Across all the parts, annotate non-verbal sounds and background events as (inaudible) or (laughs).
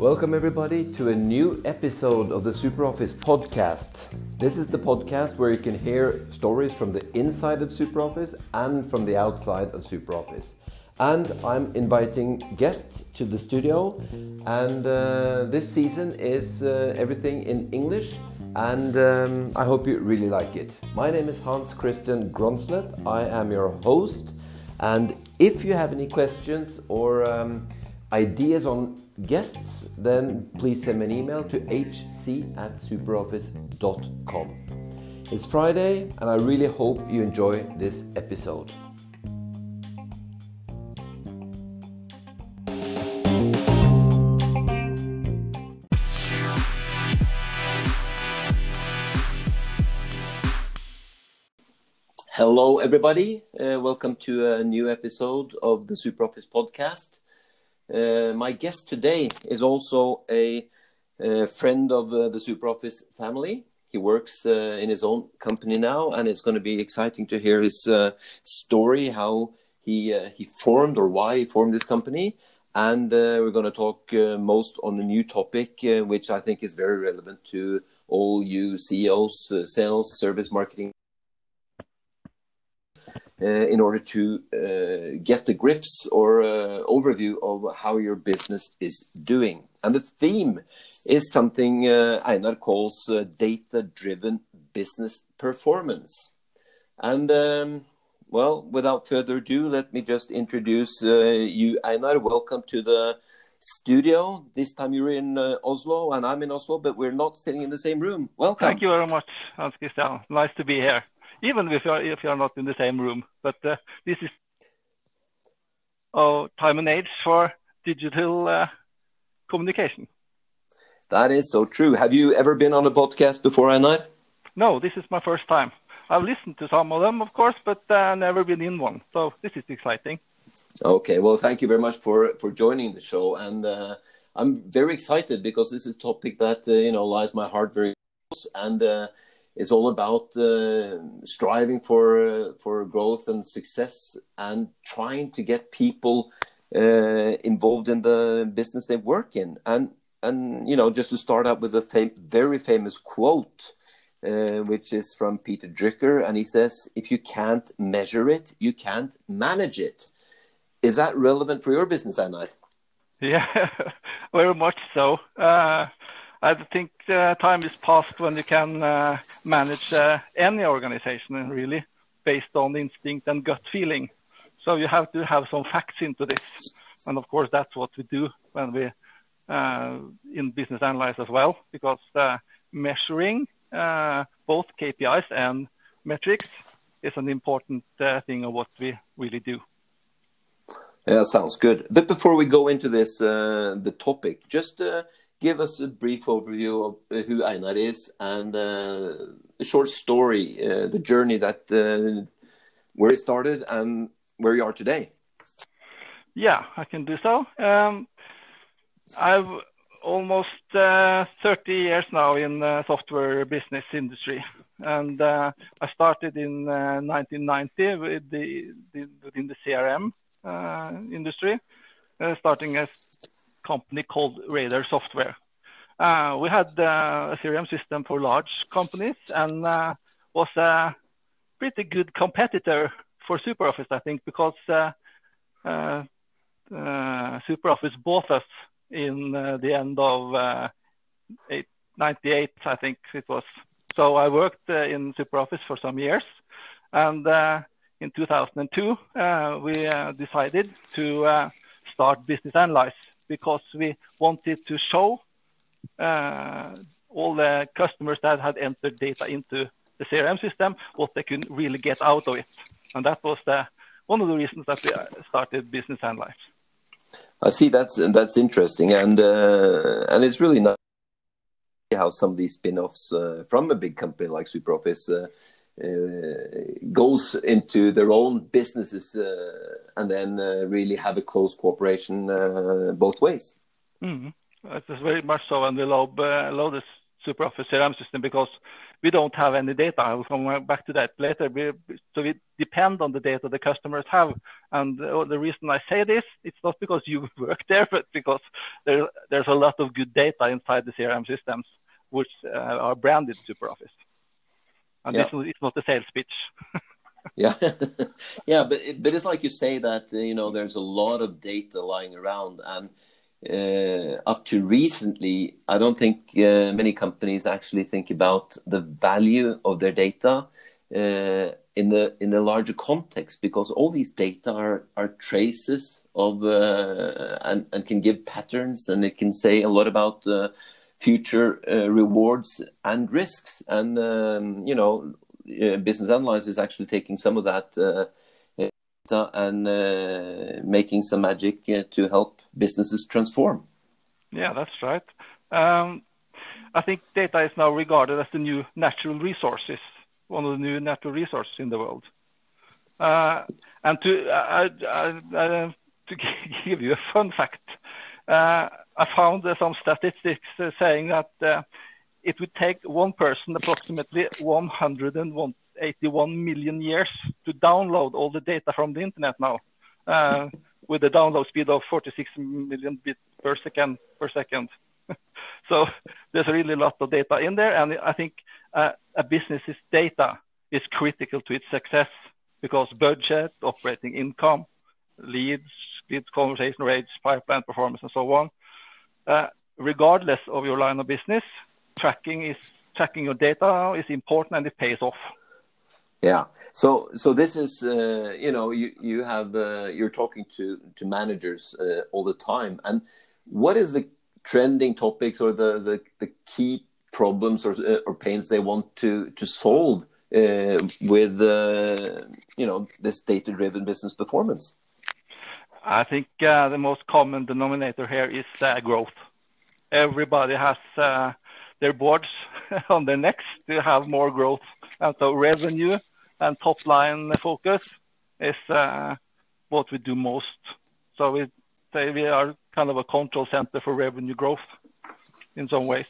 Welcome, everybody, to a new episode of the SuperOffice podcast. This is the podcast where you can hear stories from the inside of SuperOffice and from the outside of SuperOffice. And I'm inviting guests to the studio, and uh, this season is uh, everything in English, and um, I hope you really like it. My name is Hans Christian Gronslet, I am your host, and if you have any questions or um, ideas on guests, then please send me an email to hc at superoffice.com. It's Friday, and I really hope you enjoy this episode. Hello, everybody. Uh, welcome to a new episode of the SuperOffice podcast. Uh, my guest today is also a, a friend of uh, the SuperOffice family. He works uh, in his own company now, and it's going to be exciting to hear his uh, story, how he uh, he formed or why he formed this company. And we're going to talk most on a new topic, which I think is very relevant to all you CEOs, sales, service, marketing in order to uh, get the grips or uh, overview of how your business is doing. And the theme is something Einar calls data-driven business performance. And um, well, without further ado, let me just introduce you, Einar. Welcome to the studio. This time you're in uh, Oslo and I'm in Oslo, but we're not sitting in the same room. Welcome. Thank you very much, Hans Christian. Nice to be here even if you're, if you're not in the same room. But uh, this is oh, time and age for digital uh, communication. That is so true. Have you ever been on a podcast before, Einar? No, this is my first time. I've listened to some of them, of course, but uh, never been in one. So this is exciting. Okay, well, thank you very much for for joining the show, and uh, I'm very excited because this is a topic that uh, you know lies my heart very close, and uh, it's all about uh, striving for uh, for growth and success and trying to get people uh, involved in the business they work in and and you know just to start out with a fam very famous quote uh, which is from Peter Drucker and he says if you can't measure it you can't manage it is that relevant for your business Einar? Yeah, (laughs) very much so. I think uh, time is past when you can uh, manage uh, any organization really based on instinct and gut feeling. So you have to have some facts into this. And of course, that's what we do when we uh, in business analyze as well, because uh, measuring uh, both KPIs and metrics is an important thing of what we really do. Yeah, sounds good. But before we go into this, the topic, just give us a brief overview of uh, who Einar is and uh, a short story, uh, the journey that uh, where it started and where you are today. Yeah, I can do so. Um, I've almost uh, 30 years now in the software business industry, and uh, I started in 1990 with the, the, within the CRM industry, starting as company called Radar Software. Uh, we had uh, a CRM system for large companies and uh, was a pretty good competitor for SuperOffice, I think, because uh, uh, uh, SuperOffice bought us in the end of 98, I think it was. So I worked in SuperOffice for some years, and in 2002 we decided to start Business Analyze because we wanted to show uh, all the customers that had entered data into the CRM system what they could really get out of it. And that was the, one of the reasons that we started Business Analyze. I see that's that's interesting, and uh, and it's really nice how some of these spin-offs uh, from a big company like SuperOffice uh, uh, goes into their own businesses uh, and then uh, really have a close cooperation both ways. Mm -hmm. It is very much so, and we love, love this SuperOffice CRM system because we don't have any data. I will come back to that later. We, so we depend on the data the customers have. And uh, the reason I say this, it's not because you (laughs) work there, but because there, there's a lot of good data inside the CRM systems, which uh, are branded SuperOffice. And yeah. this is not a sales pitch. (laughs) yeah, (laughs) yeah, but but it's like you say that uh, you know there's a lot of data lying around, and uh, up to recently, I don't think uh, many companies actually think about the value of their data uh, in the in the larger context because all these data are are traces of uh, and and can give patterns and it can say a lot about uh, future rewards and risks and um, you know business analysis is actually taking some of that data and uh, making some magic uh, to help businesses transform. Yeah, that's right. Um, I think data is now regarded as the new natural resources, one of the new natural resources in the world. Uh, and to, uh, uh, to (laughs) give you a fun fact, uh, I found some statistics saying that it would take one person approximately 181 million years to download all the data from the internet now, uh, with a download speed of 46 million bits per second per second. (laughs) so there's really a lot of data in there, and I think uh, a business's data is critical to its success because budget, operating income, leads, leads conversation rates, pipeline performance, and so on. Uh, regardless of your line of business, tracking is tracking your data is important and it pays off. Yeah. So so this is uh, you know you you have uh, you're talking to to managers uh, all the time, and what is the trending topics or the the, the key problems or or pains they want to to solve uh, with uh, you know this data driven business performance? I think the most common denominator here is growth. Everybody has their boards (laughs) on their necks to have more growth, and so revenue and top line focus is uh, what we do most. So we say we are kind of a control center for revenue growth in some ways.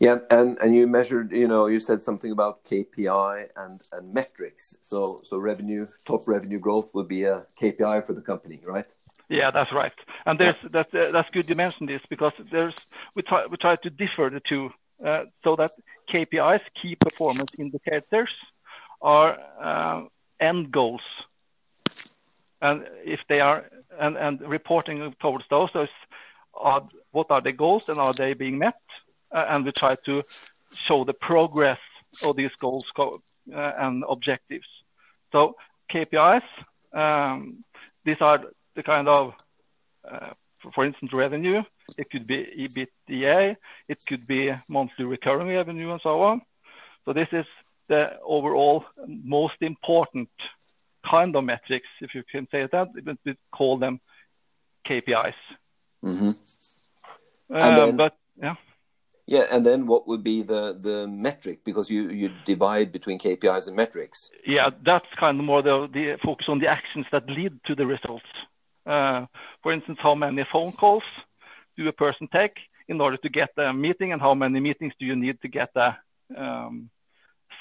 Yeah, and and you measured, you know, you said something about KPI and and metrics. So so revenue, top revenue growth would be a KPI for the company, right? Yeah, that's right. And there's that uh, that's good you mentioned this because there's we try we try to differ the two uh, so that KPIs, key performance indicators, are uh, end goals. And if they are, and, and reporting towards those, those are what are the goals and are they being met? Uh, and we try to show the progress of these goals and objectives. So KPIs, um, these are the kind of uh, for instance, revenue. It could be EBITDA, it could be monthly recurring revenue, and so on. So this is the overall most important kind of metrics, if you can say that. We call them KPIs. Mm-hmm. Uh, then, but yeah. Yeah, and then what would be the the metric? Because you you divide between KPIs and metrics. Yeah, that's kind of more the the focus on the actions that lead to the results. Uh, for instance, how many phone calls do a person take in order to get a meeting, and how many meetings do you need to get a um,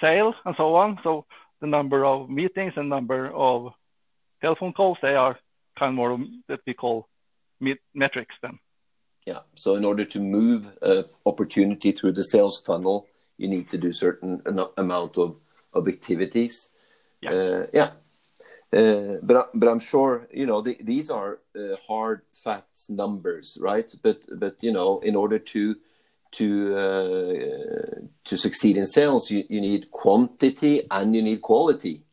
sale, and so on. So the number of meetings and number of telephone calls, they are kind of more that we call metrics then. Yeah. So in order to move uh, opportunity through the sales funnel, you need to do certain amount of, of activities. Yeah. Uh, yeah. Uh, but but I'm sure you know the, these are uh, hard facts, numbers, right? But but you know, in order to to uh, to succeed in sales, you, you need quantity and you need quality.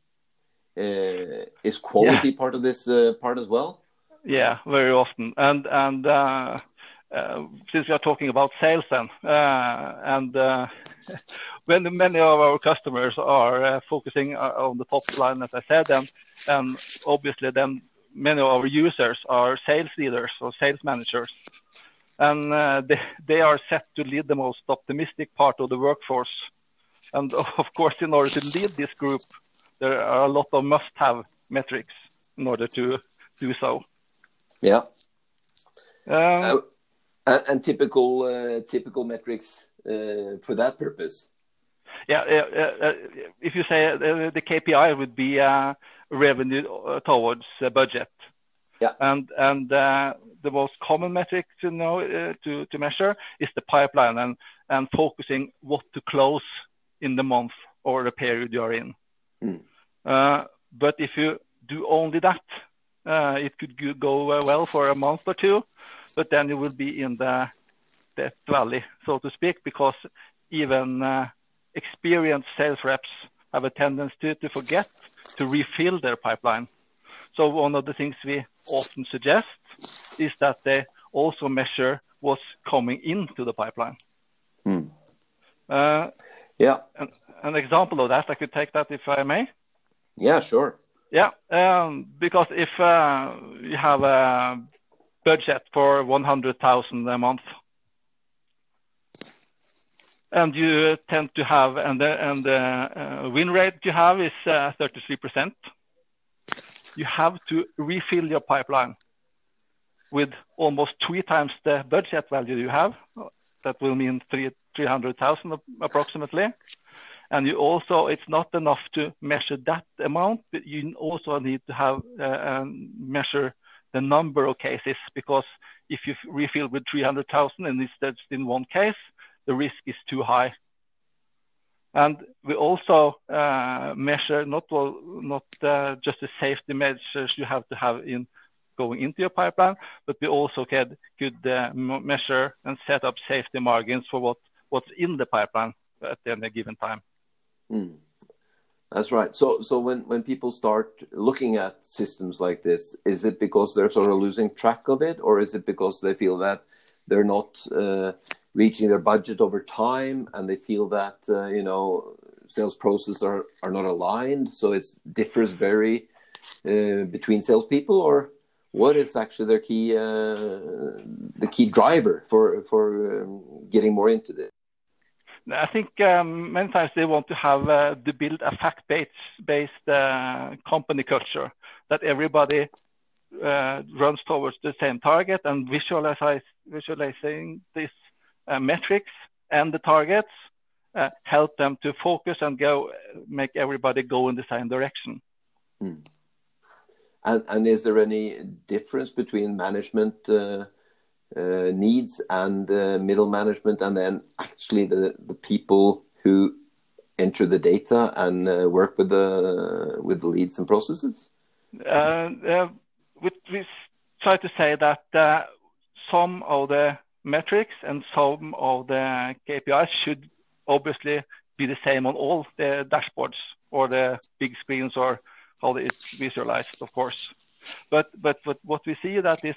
Uh, is quality yeah. part of this uh, part as well? Yeah, very often. And and since we are talking about sales, then and (laughs) when many of our customers are focusing on the top line, as I said, then and obviously then many of our users are sales leaders or sales managers. And uh, (laughs) they, they are set to lead the most optimistic part of the workforce. And (laughs) of course, in order to lead this group, there are a lot of must-have metrics in order to do so. Yeah. Um, uh, And, and typical uh, typical metrics uh, for that purpose. Yeah, uh, if you say the KPI would be revenue towards budget. Yeah. And and the most common metric to know to to measure is the pipeline and and focusing what to close in the month or the period you're in. Mm. Uh, but if you do only that, it could go uh, well for a month or two, but then you will be in the death valley, so to speak, because even uh, experienced sales reps have a tendency to forget to refill their pipeline. So one of the things we often suggest is that they also measure what's coming into the pipeline. Hmm. Uh, yeah. An, an, example of that, I could take that if I may. Yeah, sure. Yeah, um, because if uh, you have a budget for 100,000 a month, and you tend to have, and the, uh, win rate you have is uh, 33%, you have to refill your pipeline with almost three times the budget value you have. That will mean three 300,000 approximately. And you also, it's not enough to measure that amount, but you also need to have uh, measure the number of cases because if you refill with 300,000 and it's just in one case, the risk is too high. And we also uh, measure not not uh, just the safety measures you have to have in going into your pipeline, but we also could, could uh, measure and set up safety margins for what what's in the pipeline at any given time. Mm. That's right. So, so when, when people start looking at systems like this, is it because they're sort of losing track of it, or is it because they feel that they're not uh, reaching their budget over time, and they feel that uh, you know sales processes are, are not aligned, so it differs very uh, between salespeople, or what is actually their key uh, the key driver for for um, getting more into this? I think um, many times they want to have uh, to build a fact-based uh, company culture that everybody uh, runs towards the same target and visualize, visualizing these uh, metrics and the targets uh, help them to focus and go make everybody go in the same direction. Hmm. And, and is there any difference between management? Uh, needs and middle management, and then actually the, the people who enter the data and uh, work with the with the leads and processes? Uh, uh, we, we, try to say that uh, some of the metrics and some of the KPIs should obviously be the same on all the dashboards or the big screens or how it's visualized, of course. But but, but what we see that is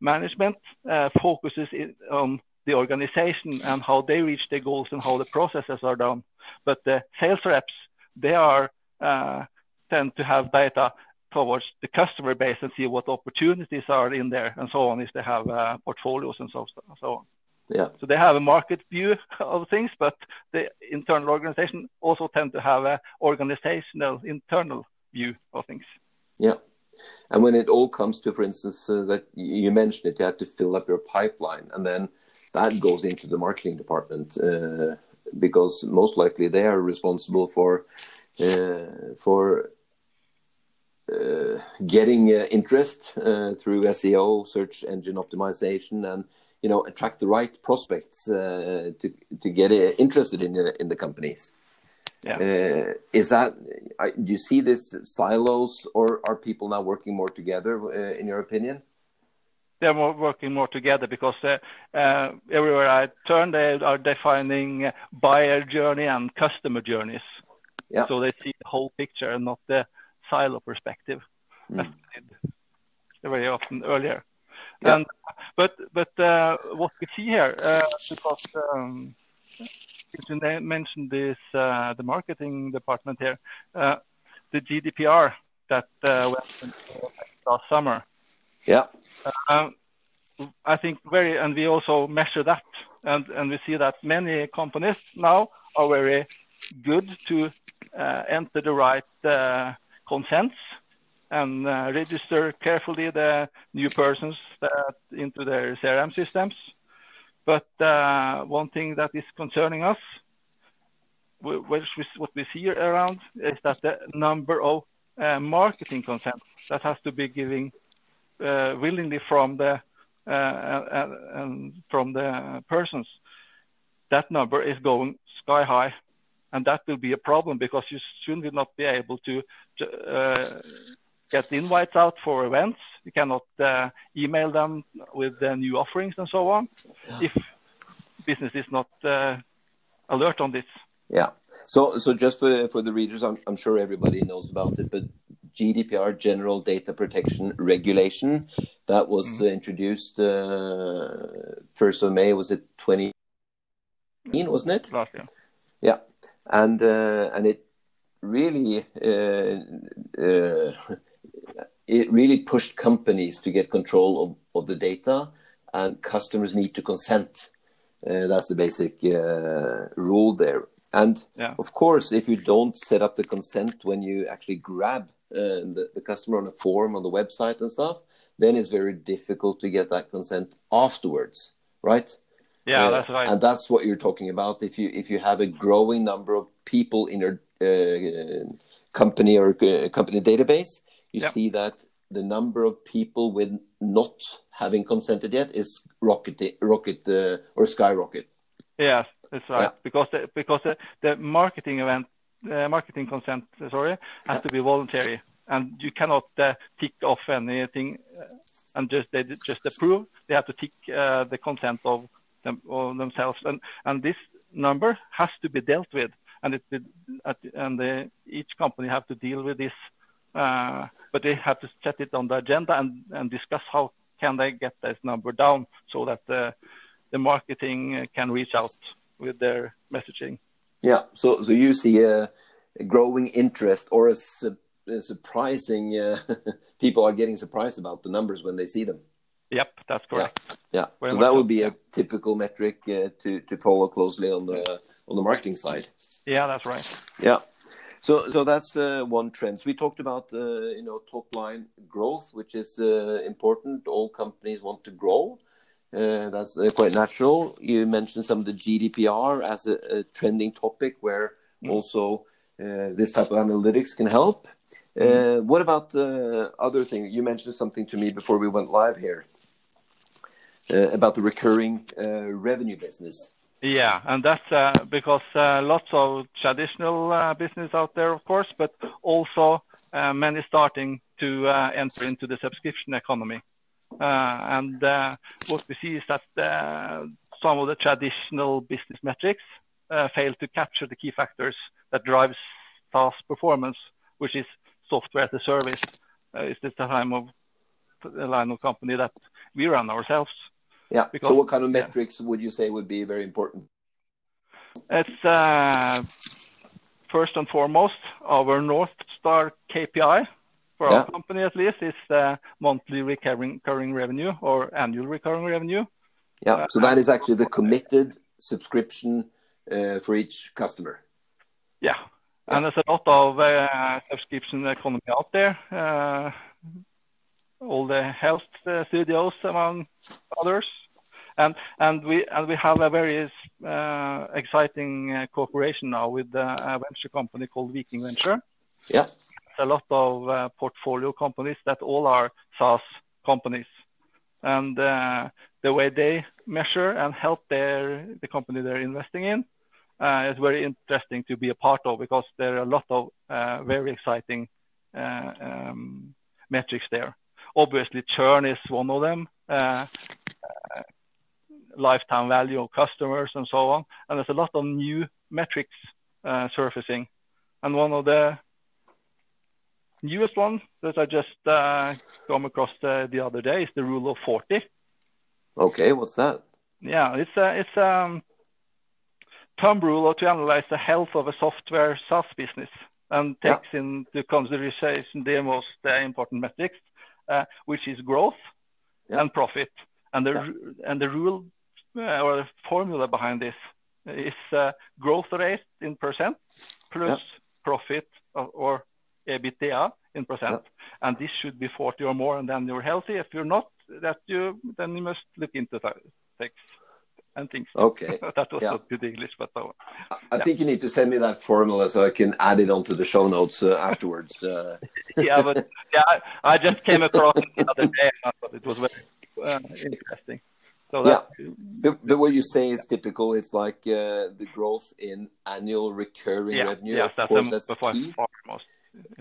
management uh, focuses on the organization and how they reach their goals and how the processes are done. But the sales reps, they are uh, tend to have data towards the customer base and see what opportunities are in there and so on if they have uh, portfolios and so, so on. Yeah. So they have a market view (laughs) of things, but the internal organization also tend to have a organizational internal view of things. Yeah. And when it all comes to, for instance, uh, that you mentioned it, you have to fill up your pipeline, and then that goes into the marketing department uh, because most likely they are responsible for uh, for uh, getting uh, interest uh, through SEO, search engine optimization, and you know attract the right prospects to to get interested in in the companies. Yeah. Uh, is that do you see this silos, or are people now working more together? Uh, in your opinion? They're more working more together because uh, uh, everywhere I turn, they are defining buyer journey and customer journeys. Yeah. So they see the whole picture and not the silo perspective, mm. as very often earlier. Yeah. And but but uh, what we see here, uh, because um, you mentioned this, uh, the marketing department here, uh, the GDPR that uh, went last summer. Yeah. Um, I think very, and we also measure that, and, and we see that many companies now are very good to uh, enter the right uh, consents and uh, register carefully the new persons that, into their CRM systems. But uh, one thing that is concerning us, what we see around, is that the number of uh, marketing consent that has to be given uh, willingly from the uh, from the persons, that number is going sky high, and that will be a problem because you soon will not be able to get invites out for events. You cannot uh, email them with the new offerings and so on if business is not uh, alert on this. Yeah. So, so just for for the readers, I'm, I'm sure everybody knows about it, but GDPR, General Data Protection Regulation, that was mm. uh, introduced uh, first of May. Was it 20? Wasn't it? Last year. Yeah, and uh, and it really uh, uh, it really pushed companies to get control of, of the data, and customers need to consent. Uh, that's the basic uh, rule there. And yeah. of course, if you don't set up the consent when you actually grab uh, the, the customer on a form on the website and stuff, then it's very difficult to get that consent afterwards, right? Yeah, uh, that's right. And that's what you're talking about. If you if you have a growing number of people in your uh, company or uh, company database, you yep. see that the number of people with not having consented yet is rocket rocket uh, or skyrocket. Yes, that's right. Yeah. Because the, because the, the marketing event uh, marketing consent sorry has yeah. to be voluntary, and you cannot uh, tick off anything uh, and just they just approve. They have to tick uh, the consent of them of themselves, and and this number has to be dealt with, and it and the, each company have to deal with this uh, but they have to set it on the agenda and, and discuss how can they get this number down so that the, the marketing can reach out with their messaging. Yeah, so so you see a, a growing interest or a, su a surprising uh, (laughs) people are getting surprised about the numbers when they see them. Yep, that's correct. Yeah, yeah. so that would be a typical metric uh, to to follow closely on the on the marketing side. Yeah, that's right. Yeah. So, so that's the one trend. So we talked about uh, you know top line growth, which is uh, important. All companies want to grow. Uh, that's uh, quite natural. You mentioned some of the GDPR as a, a trending topic, where mm. also uh, this type of analytics can help. Uh, mm. What about the other things? You mentioned something to me before we went live here about the recurring revenue business. Yeah, and that's uh, because uh, lots of traditional uh, business out there, of course, but also uh, many starting to uh, enter into the subscription economy. Uh, and what we see is that some of the traditional business metrics fail to capture the key factors that drives SaaS performance, which is software as a service. is this the time of line of company that we run ourselves? Yeah. Because, so what kind of metrics yeah. would you say would be very important? It's uh, first and foremost our North Star KPI for yeah. our company at least is the monthly recurring, recurring revenue or annual recurring revenue. Yeah. Uh, so that is actually the committed subscription uh, for each customer. Yeah. yeah. And there's a lot of uh, subscription economy out there. Uh, all the health uh, studios among others we and we have a very uh, exciting uh, cooperation now with a venture company called Viking Venture. Yeah, a lot of uh, portfolio companies that all are SaaS companies, and uh, the way they measure and help their the company they're investing in uh, is very interesting to be a part of because there are a lot of uh, very exciting um, metrics there. Obviously, churn is one of them lifetime value of customers and so on. And there's a lot of new metrics uh, surfacing. And one of the newest ones that I just uh, come across the, the other day is the rule of 40. Okay, what's that? Yeah, it's a, it's a um, thumb rule to analyze the health of a software SaaS business and takes yeah. into consideration the most uh, important metrics, uh, which is growth yeah. and profit. And the yeah. and the rule uh, or the formula behind this is uh, growth rate in percent plus profit or EBITDA in percent. and this should be 40 or more, and then you're healthy. If you're not, that you then you must look into text and things. Okay. (laughs) that was yeah. not good English, but uh, I yeah. think you need to send me that formula so I can add it onto the show notes uh, afterwards. Uh. (laughs) yeah, but yeah, I just came across it the other day and I thought it was very uh, interesting. So yeah, the, the way you say is typical. It's like uh, the growth in annual recurring yeah, revenue. Yes, of course, that's key.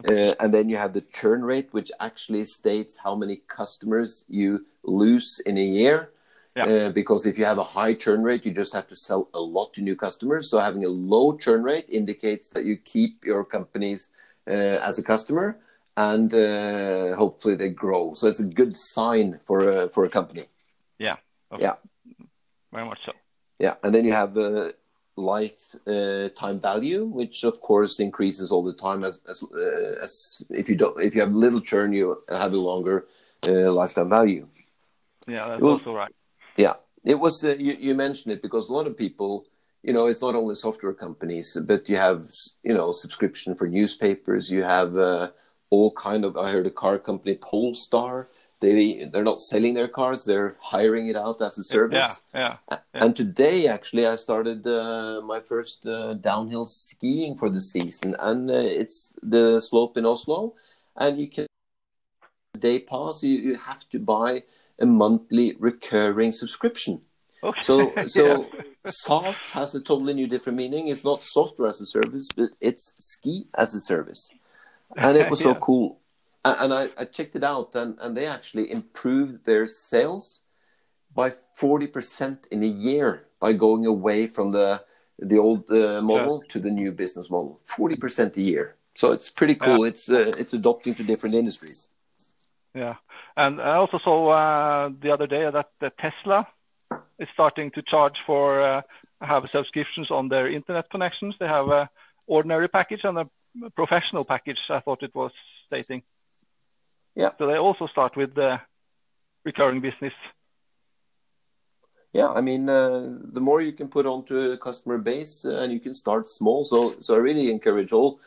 Uh, and then you have the churn rate, which actually states how many customers you lose in a year. Yeah. Uh, because if you have a high churn rate, you just have to sell a lot to new customers. So having a low churn rate indicates that you keep your companies uh, as a customer, and uh, hopefully they grow. So it's a good sign for a, for a company. Yeah. Okay. Yeah. Very much so. Yeah, and then you have the lifetime uh, value, which of course increases all the time. As as, uh, as if you don't, if you have little churn, you have a longer uh, lifetime value. Yeah, that's well, also right. Yeah, it was. Uh, you, you mentioned it because a lot of people, you know, it's not only software companies, but you have, you know, subscription for newspapers. You have uh, all kind of. I heard a car company, Polestar they they're not selling their cars they're hiring it out as a service yeah yeah, yeah. and today actually i started uh, my first uh, downhill skiing for the season and uh, it's the slope in oslo and you can day pass you, you have to buy a monthly recurring subscription okay. so (laughs) so yeah. SaaS has a totally new different meaning it's not software as a service but it's ski as a service and it was so (laughs) cool and I, I, checked it out, and, and they actually improved their sales by 40% in a year by going away from the the old uh, model yeah. to the new business model. 40% a year. So it's pretty cool. Yeah. It's uh, it's adopting to different industries. Yeah, and I also saw uh, the other day that the Tesla is starting to charge for uh, have subscriptions on their internet connections. They have a ordinary package and a professional package. I thought it was stating. Yeah. So they also start with the recurring business. Yeah, I mean, uh, the more you can put onto a customer base, uh, and you can start small. So, so I really encourage all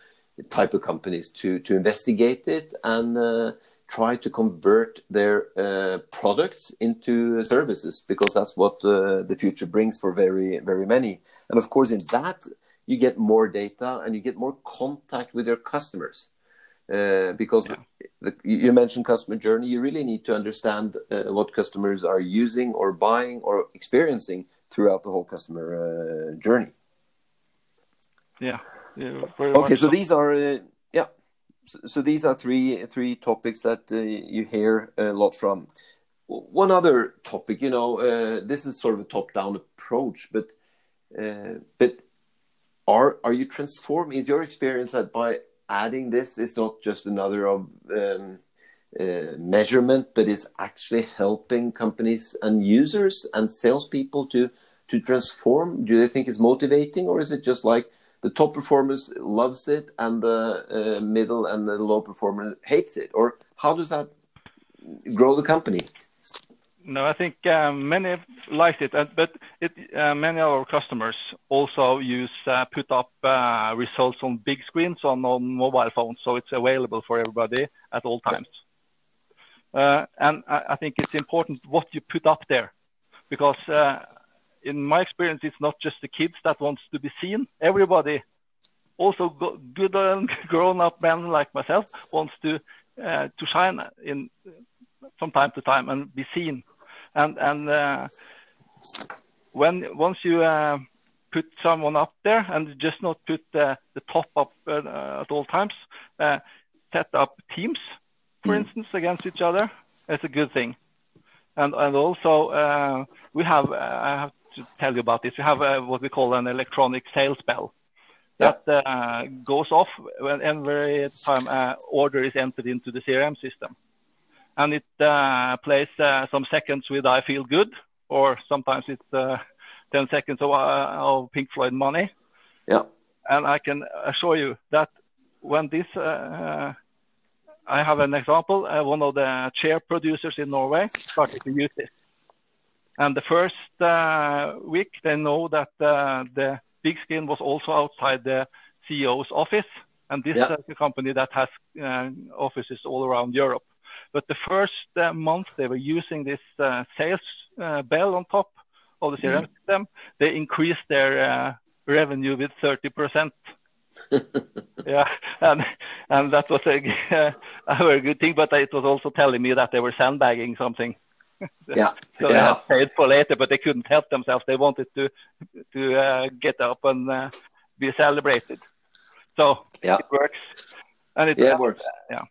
type of companies to to investigate it and uh, try to convert their uh, products into services because that's what uh, the future brings for very very many. And of course, in that you get more data and you get more contact with your customers. Uh, because yeah. the, you mentioned customer journey, you really need to understand uh, what customers are using or buying or experiencing throughout the whole customer uh, journey. Yeah. yeah okay, so, so these are uh, yeah, so, so, these are three three topics that uh, you hear a lot from. One other topic, you know, this is sort of a top-down approach, but but are are you transforming? Is your experience that by adding this is not just another of um, uh, measurement, but it's actually helping companies and users and salespeople to to transform? Do they think it's motivating, or is it just like the top performers loves it and the uh, middle and the low performer hates it, or how does that grow the company? No, I think uh, many liked it, uh, but uh, many of our customers also use put up results on big screens on mobile phones, so it's available for everybody at all times. And I think it's important what you put up there, because in my experience, it's not just the kids that wants to be seen. Everybody, also good and (laughs) grown-up men like myself, wants to shine in from time to time and be seen and and uh, when once you uh, put someone up there and just not put the, the top up uh, at all times, uh, set up teams, for mm. instance, against each other. It's a good thing. And and also uh, we have uh, I have to tell you about this. We have what we call an electronic sales bell that goes off when every time order is entered into the CRM system and it uh, plays uh, some seconds with I Feel Good, or sometimes it's uh, 10 seconds of, uh, of, Pink Floyd Money. Yeah. And I can assure you that when this, uh, uh, I have an example, one of the chair producers in Norway started to use this. And the first week, they know that the big screen was also outside the CEO's office. and this yeah. is a company that has uh, offices all around Europe. But the first uh, month they were using this uh, sales uh, bell on top of the CRM mm. system, they increased their uh, revenue with 30%. (laughs) yeah, and and that was a, (laughs) a very good thing. But it was also telling me that they were sandbagging something. (laughs) yeah, so yeah. they had paid for later, but they couldn't help themselves. They wanted to to uh, get up and uh, be celebrated. So yeah. it works, and it, yeah, it works. yeah, yeah.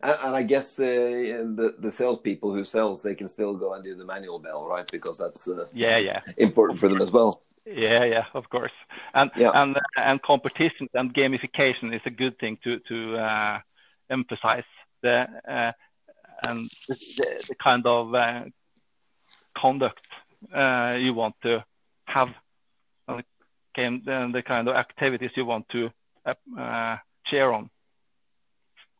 And, and I guess uh, the the salespeople who sells they can still go and do the manual bell, right? Because that's uh, yeah, yeah, important for them as well. Yeah, yeah, of course. And yeah. and and competition and gamification is a good thing to to uh, emphasize the uh, and the, the, kind of uh, conduct uh, you want to have, and the, kind of activities you want to uh, share on.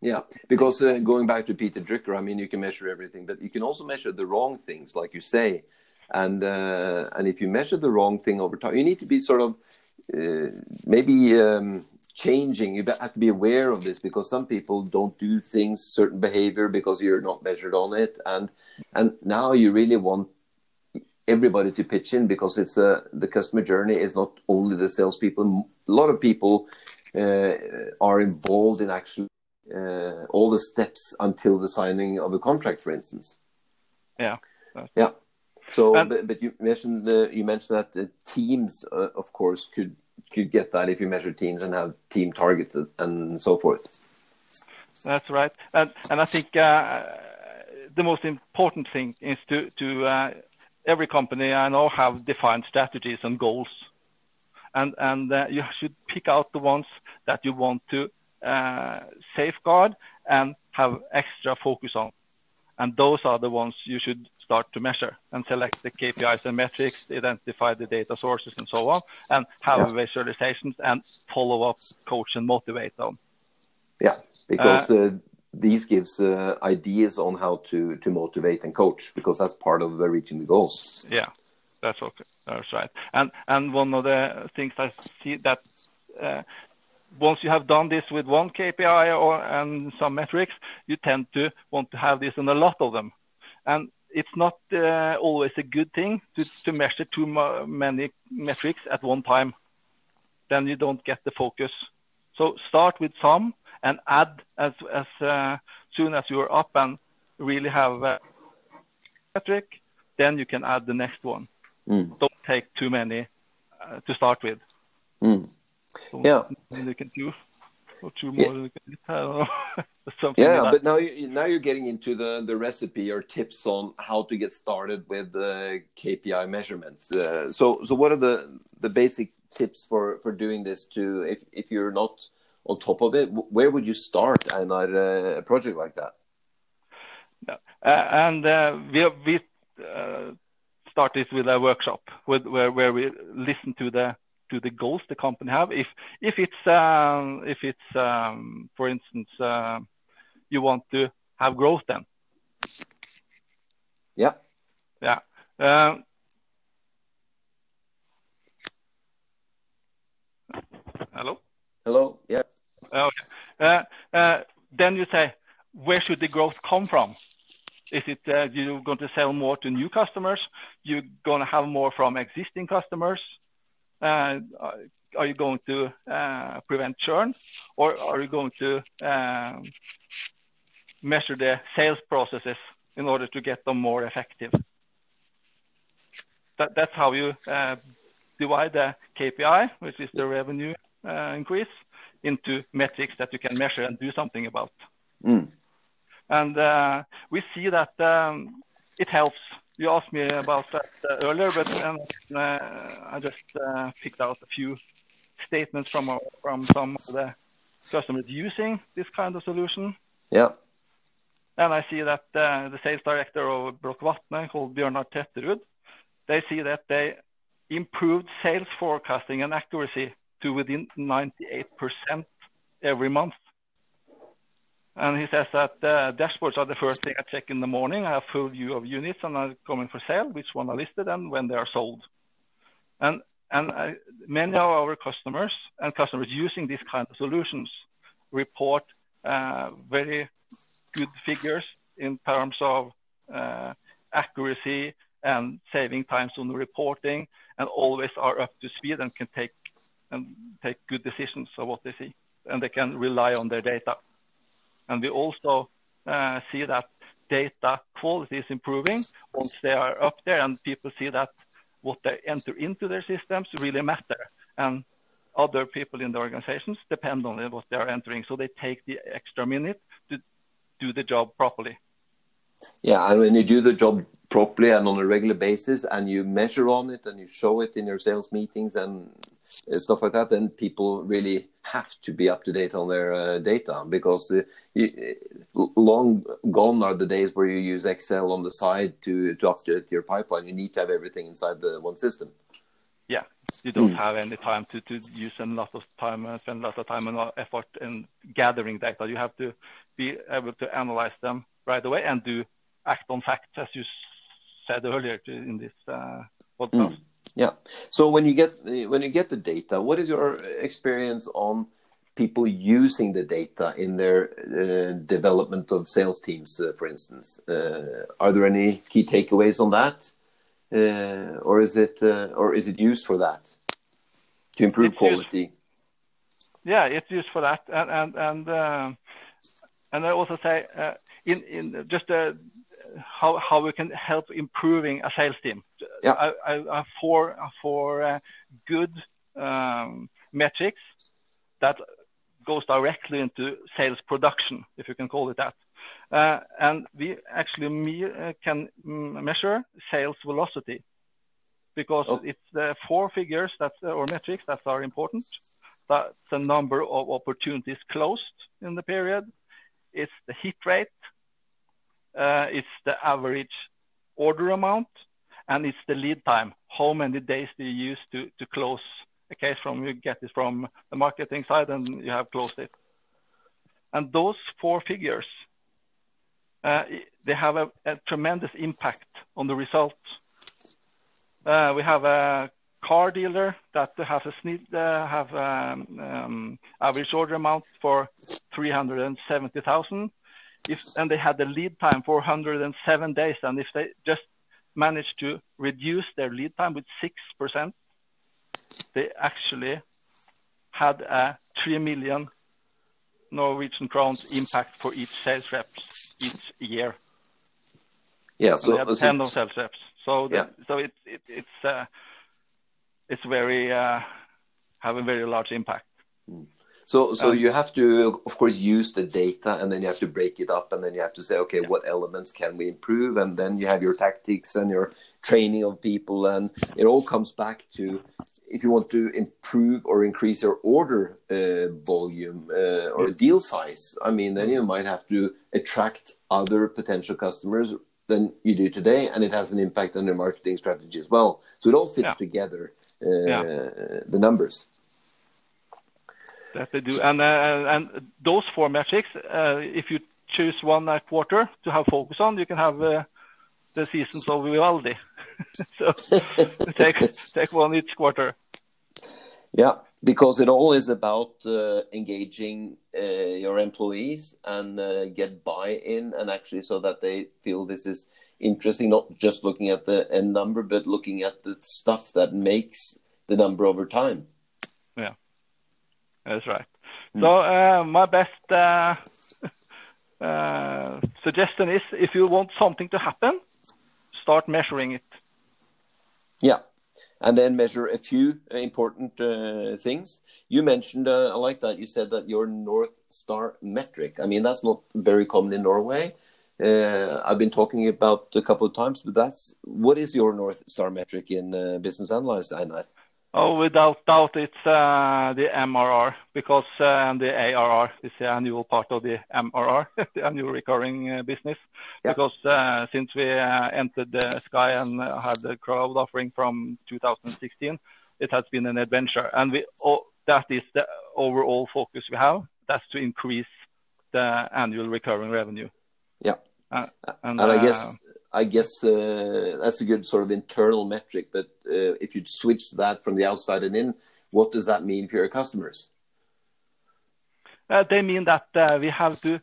Yeah, because uh, going back to Peter Drucker, I mean, you can measure everything, but you can also measure the wrong things, like you say and uh, and if you measure the wrong thing over time, you need to be sort of uh, maybe um, changing. You have to be aware of this because some people don't do things, certain behavior, because you're not measured on it, and and now you really want everybody to pitch in because it's a the customer journey is not only the salespeople. A lot of people uh, are involved in actually uh, all the steps until the signing of a contract, for instance. Yeah. Yeah. So, but, but, you mentioned the, you mentioned that the teams, uh, of course, could could get that if you measure teams and have team targets and so forth. That's right, and and I think uh, the most important thing is to to uh, every company I know have defined strategies and goals, and and uh, you should pick out the ones that you want to safeguard and have extra focus on, and those are the ones you should start to measure and select the KPIs and metrics, identify the data sources and so on, and have yeah. visualizations and follow up, coach and motivate them. Yeah, because uh, uh, these gives uh, ideas on how to to motivate and coach because that's part of uh, reaching the goals. Yeah, that's okay. That's right. And and one of the things I see that uh, once you have done this with one KPI or and some metrics, you tend to want to have this in a lot of them. And it's not uh, always a good thing to, to measure too many metrics at one time. Then you don't get the focus. So start with some and add as as uh, soon as you're up and really have a metric, then you can add the next one. Mm. Don't take too many uh, to start with. Mm. Yeah. You can do or two more. (laughs) (laughs) Yeah. yeah, like but now you now you're getting into the the recipe or tips on how to get started with the KPI measurements. Uh, so so what are the the basic tips for for doing this? To if if you're not on top of it, where would you start in a, a project like that? Yeah. Uh, and uh, we we uh, started with a workshop with where where we listen to the to the goals the company have. If if it's um, if it's um, for instance uh, you want to have growth then. Yeah. Yeah. Um, hello. Hello. Yeah. Okay. Uh, uh, then you say, where should the growth come from? Is it uh, you're going to sell more to new customers? You're going to have more from existing customers? Uh, are you going to uh, prevent churn, or are you going to um, measure the sales processes in order to get them more effective? That's how you uh, divide the KPI, which is the revenue increase, into metrics that you can measure and do something about. Mm. And we see that um, it helps you asked me about that uh, earlier, but um, uh, I just uh, picked out a few statements from from some of the customers using this kind of solution. Yeah. And I see that the sales director of Block Watne, called Bjørnar Tetterud, they see that they improved sales forecasting and accuracy to within 98% every month. And he says that uh, dashboards are the first thing I check in the morning. I have full view of units and are coming for sale, which one are listed and when they are sold. And and uh, many of our customers and customers using these kind of solutions report uh, very good figures in terms of uh, accuracy and saving times on the reporting, and always are up to speed and can take and take good decisions of what they see, and they can rely on their data. And we also uh, see that data quality is improving once they are up there, and people see that what they enter into their systems really matter. And other people in the organizations depend on what they are entering, so they take the extra minute to do the job properly. Yeah, and when you do the job properly and on a regular basis, and you measure on it and you show it in your sales meetings and stuff like that, then people really have to be up to date on their uh, data because uh, you, long gone are the days where you use Excel on the side to to update your pipeline. You need to have everything inside the one system. Yeah, you don't mm. have any time to, to use a lot of time and uh, spend a lot of time and effort in gathering data. You have to be able to analyze them right away and do act on facts, as you said earlier in this uh, podcast. Mm. Yeah. So when you get when you get the data, what is your experience on people using the data in their uh, development of sales teams, uh, for instance? Uh, are there any key takeaways on that, uh, or is it uh, or is it used for that to improve it's quality? Used, yeah, it's used for that, and and and, uh, and I also say in in just how how we can help improving a sales team. Yeah. I, I, for for uh, good um, metrics that goes directly into sales production, if you can call it that. Uh, and we actually me, uh, can measure sales velocity because oh. it's the four figures that or metrics that are important. That's the number of opportunities closed in the period. It's the hit rate uh, it's the average order amount, and it's the lead time. How many days do you use to, close a case from you get it from the marketing side and you have closed it? And those four figures, uh, they have a, tremendous impact on the results. Uh, we have a car dealer that has uh, have um, um, average order amount for 370,000 if and they had the lead time for 107 days, and if they just managed to reduce their lead time with six percent, they actually had a three million Norwegian crowns impact for each sales rep each year. Yeah, so they had ten of sales reps. So yeah. so it, it it's uh, it's very uh, have a very large impact. Mm. So, so um, you have to, of course, use the data, and then you have to break it up, and then you have to say, okay, yeah. what elements can we improve, and then you have your tactics and your training of people, and it all comes back to if you want to improve or increase your order uh, volume uh, or deal size. I mean, then you might have to attract other potential customers than you do today, and it has an impact on your marketing strategy as well. So it all fits yeah. together, uh, yeah. the numbers that they do. And uh, and those four metrics, uh, if you choose one uh, quarter to have focus on, you can have the seasons of Vivaldi. (laughs) so (laughs) take take one each quarter. Yeah, because it all is about uh, engaging uh, your employees and uh, get buy-in, and actually so that they feel this is interesting, not just looking at the end number, but looking at the stuff that makes the number over time. Yeah. That's right. Mm. So uh, my best uh, (laughs) uh, suggestion is if you want something to happen, start measuring it. Yeah, and then measure a few important uh, things. You mentioned, uh, I like that. You said that your North Star metric. I mean, that's not very common in Norway. Uh, I've been talking about a couple of times, but that's what is your North Star metric in Business Analyze, Einar? Oh, without doubt, it's uh, the MRR because uh, the ARR is the annual part of the MRR, (laughs) the annual recurring uh, business. Yeah. Because since we entered the Sky and had the cloud offering from 2016, it has been an adventure. And that is the overall focus we have. That's to increase the annual recurring revenue. Yeah. And I guess I guess uh, that's a good sort of internal metric. But uh, if you switch that from the outside and in, what does that mean for your customers? Uh, they mean that uh, we have to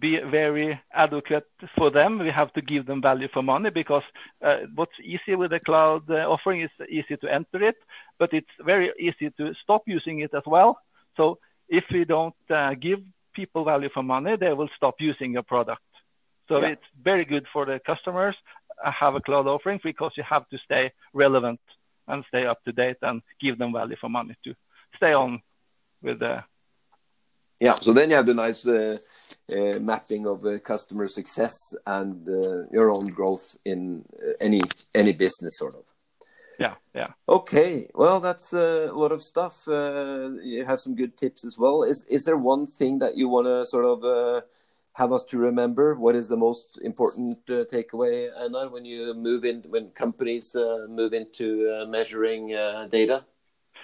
be very adequate for them. We have to give them value for money because uh, what's easy with the cloud uh, offering is easy to enter it, but it's very easy to stop using it as well. So if we don't give people value for money, they will stop using your product. So yeah. it's very good for the customers uh, have a cloud offering because you have to stay relevant and stay up to date and give them value for money to stay on with the. Yeah, so then you have the nice uh, uh, mapping of uh, customer success and uh, your own growth in uh, any any business, sort of. Yeah, yeah. Okay, well, that's a lot of stuff. you have some good tips as well. Is is there one thing that you want to sort of have us to remember? What is the most important uh, takeaway, Anna, when you move in, when companies uh, move into uh, measuring uh, data?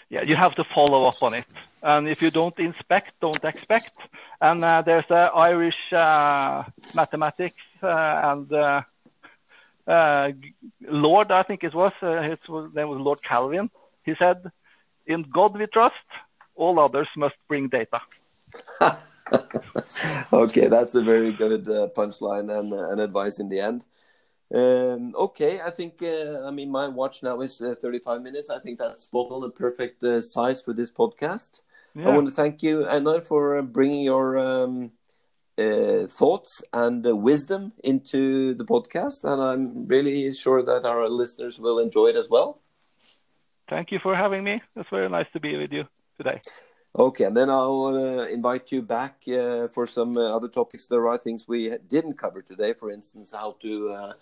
Yeah, you have to follow up on it. And if you don't inspect, don't expect. And uh, there's a Irish uh, mathematics and Lord, I think it was, his name was Lord Kelvin. He said, "In God we trust; all others must bring data." (laughs) (laughs) okay, that's a very good uh, punchline and, uh, and advice in the end. Um, okay, I think, uh, I mean, my watch now is uh, 35 minutes. I think that's spot on the perfect uh, size for this podcast. Yeah. I want to thank you, Anna, for uh, bringing your um, thoughts and wisdom into the podcast. And I'm really sure that our listeners will enjoy it as well. Thank you for having me. It's very nice to be with you today. Okay, and then I'll uh, invite you back uh, for some uh, other topics. There are things we didn't cover today, for instance, how to uh,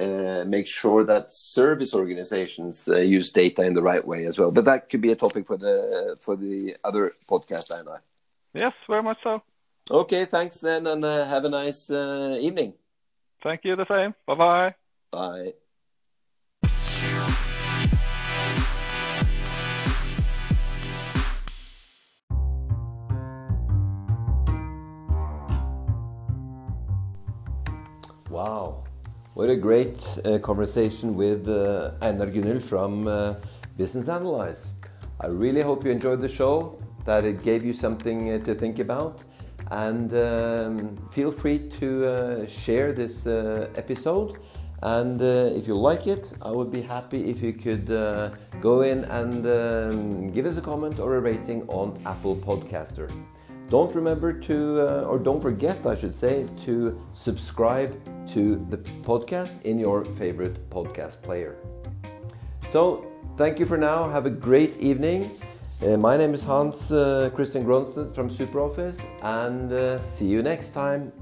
uh, make sure that service organizations uh, use data in the right way as well. But that could be a topic for the for the other podcast, Anna. Yes, very much so. Okay, thanks then, and have a nice evening. Thank you. The same. Bye-bye. Bye. Wow, what a great uh, conversation with uh, Einar from uh, Business Analyze. I really hope you enjoyed the show, that it gave you something uh, to think about, and um, feel free to uh, share this uh, episode. And if you like it, I would be happy if you could go in and um, give us a comment or a rating on Apple Podcaster. Don't remember to, or don't forget, I should say, to subscribe to the podcast in your favorite podcast player. So, thank you for now. Have a great evening. Uh, my name is Hans uh, Christian Gronstedt from SuperOffice, and uh, see you next time.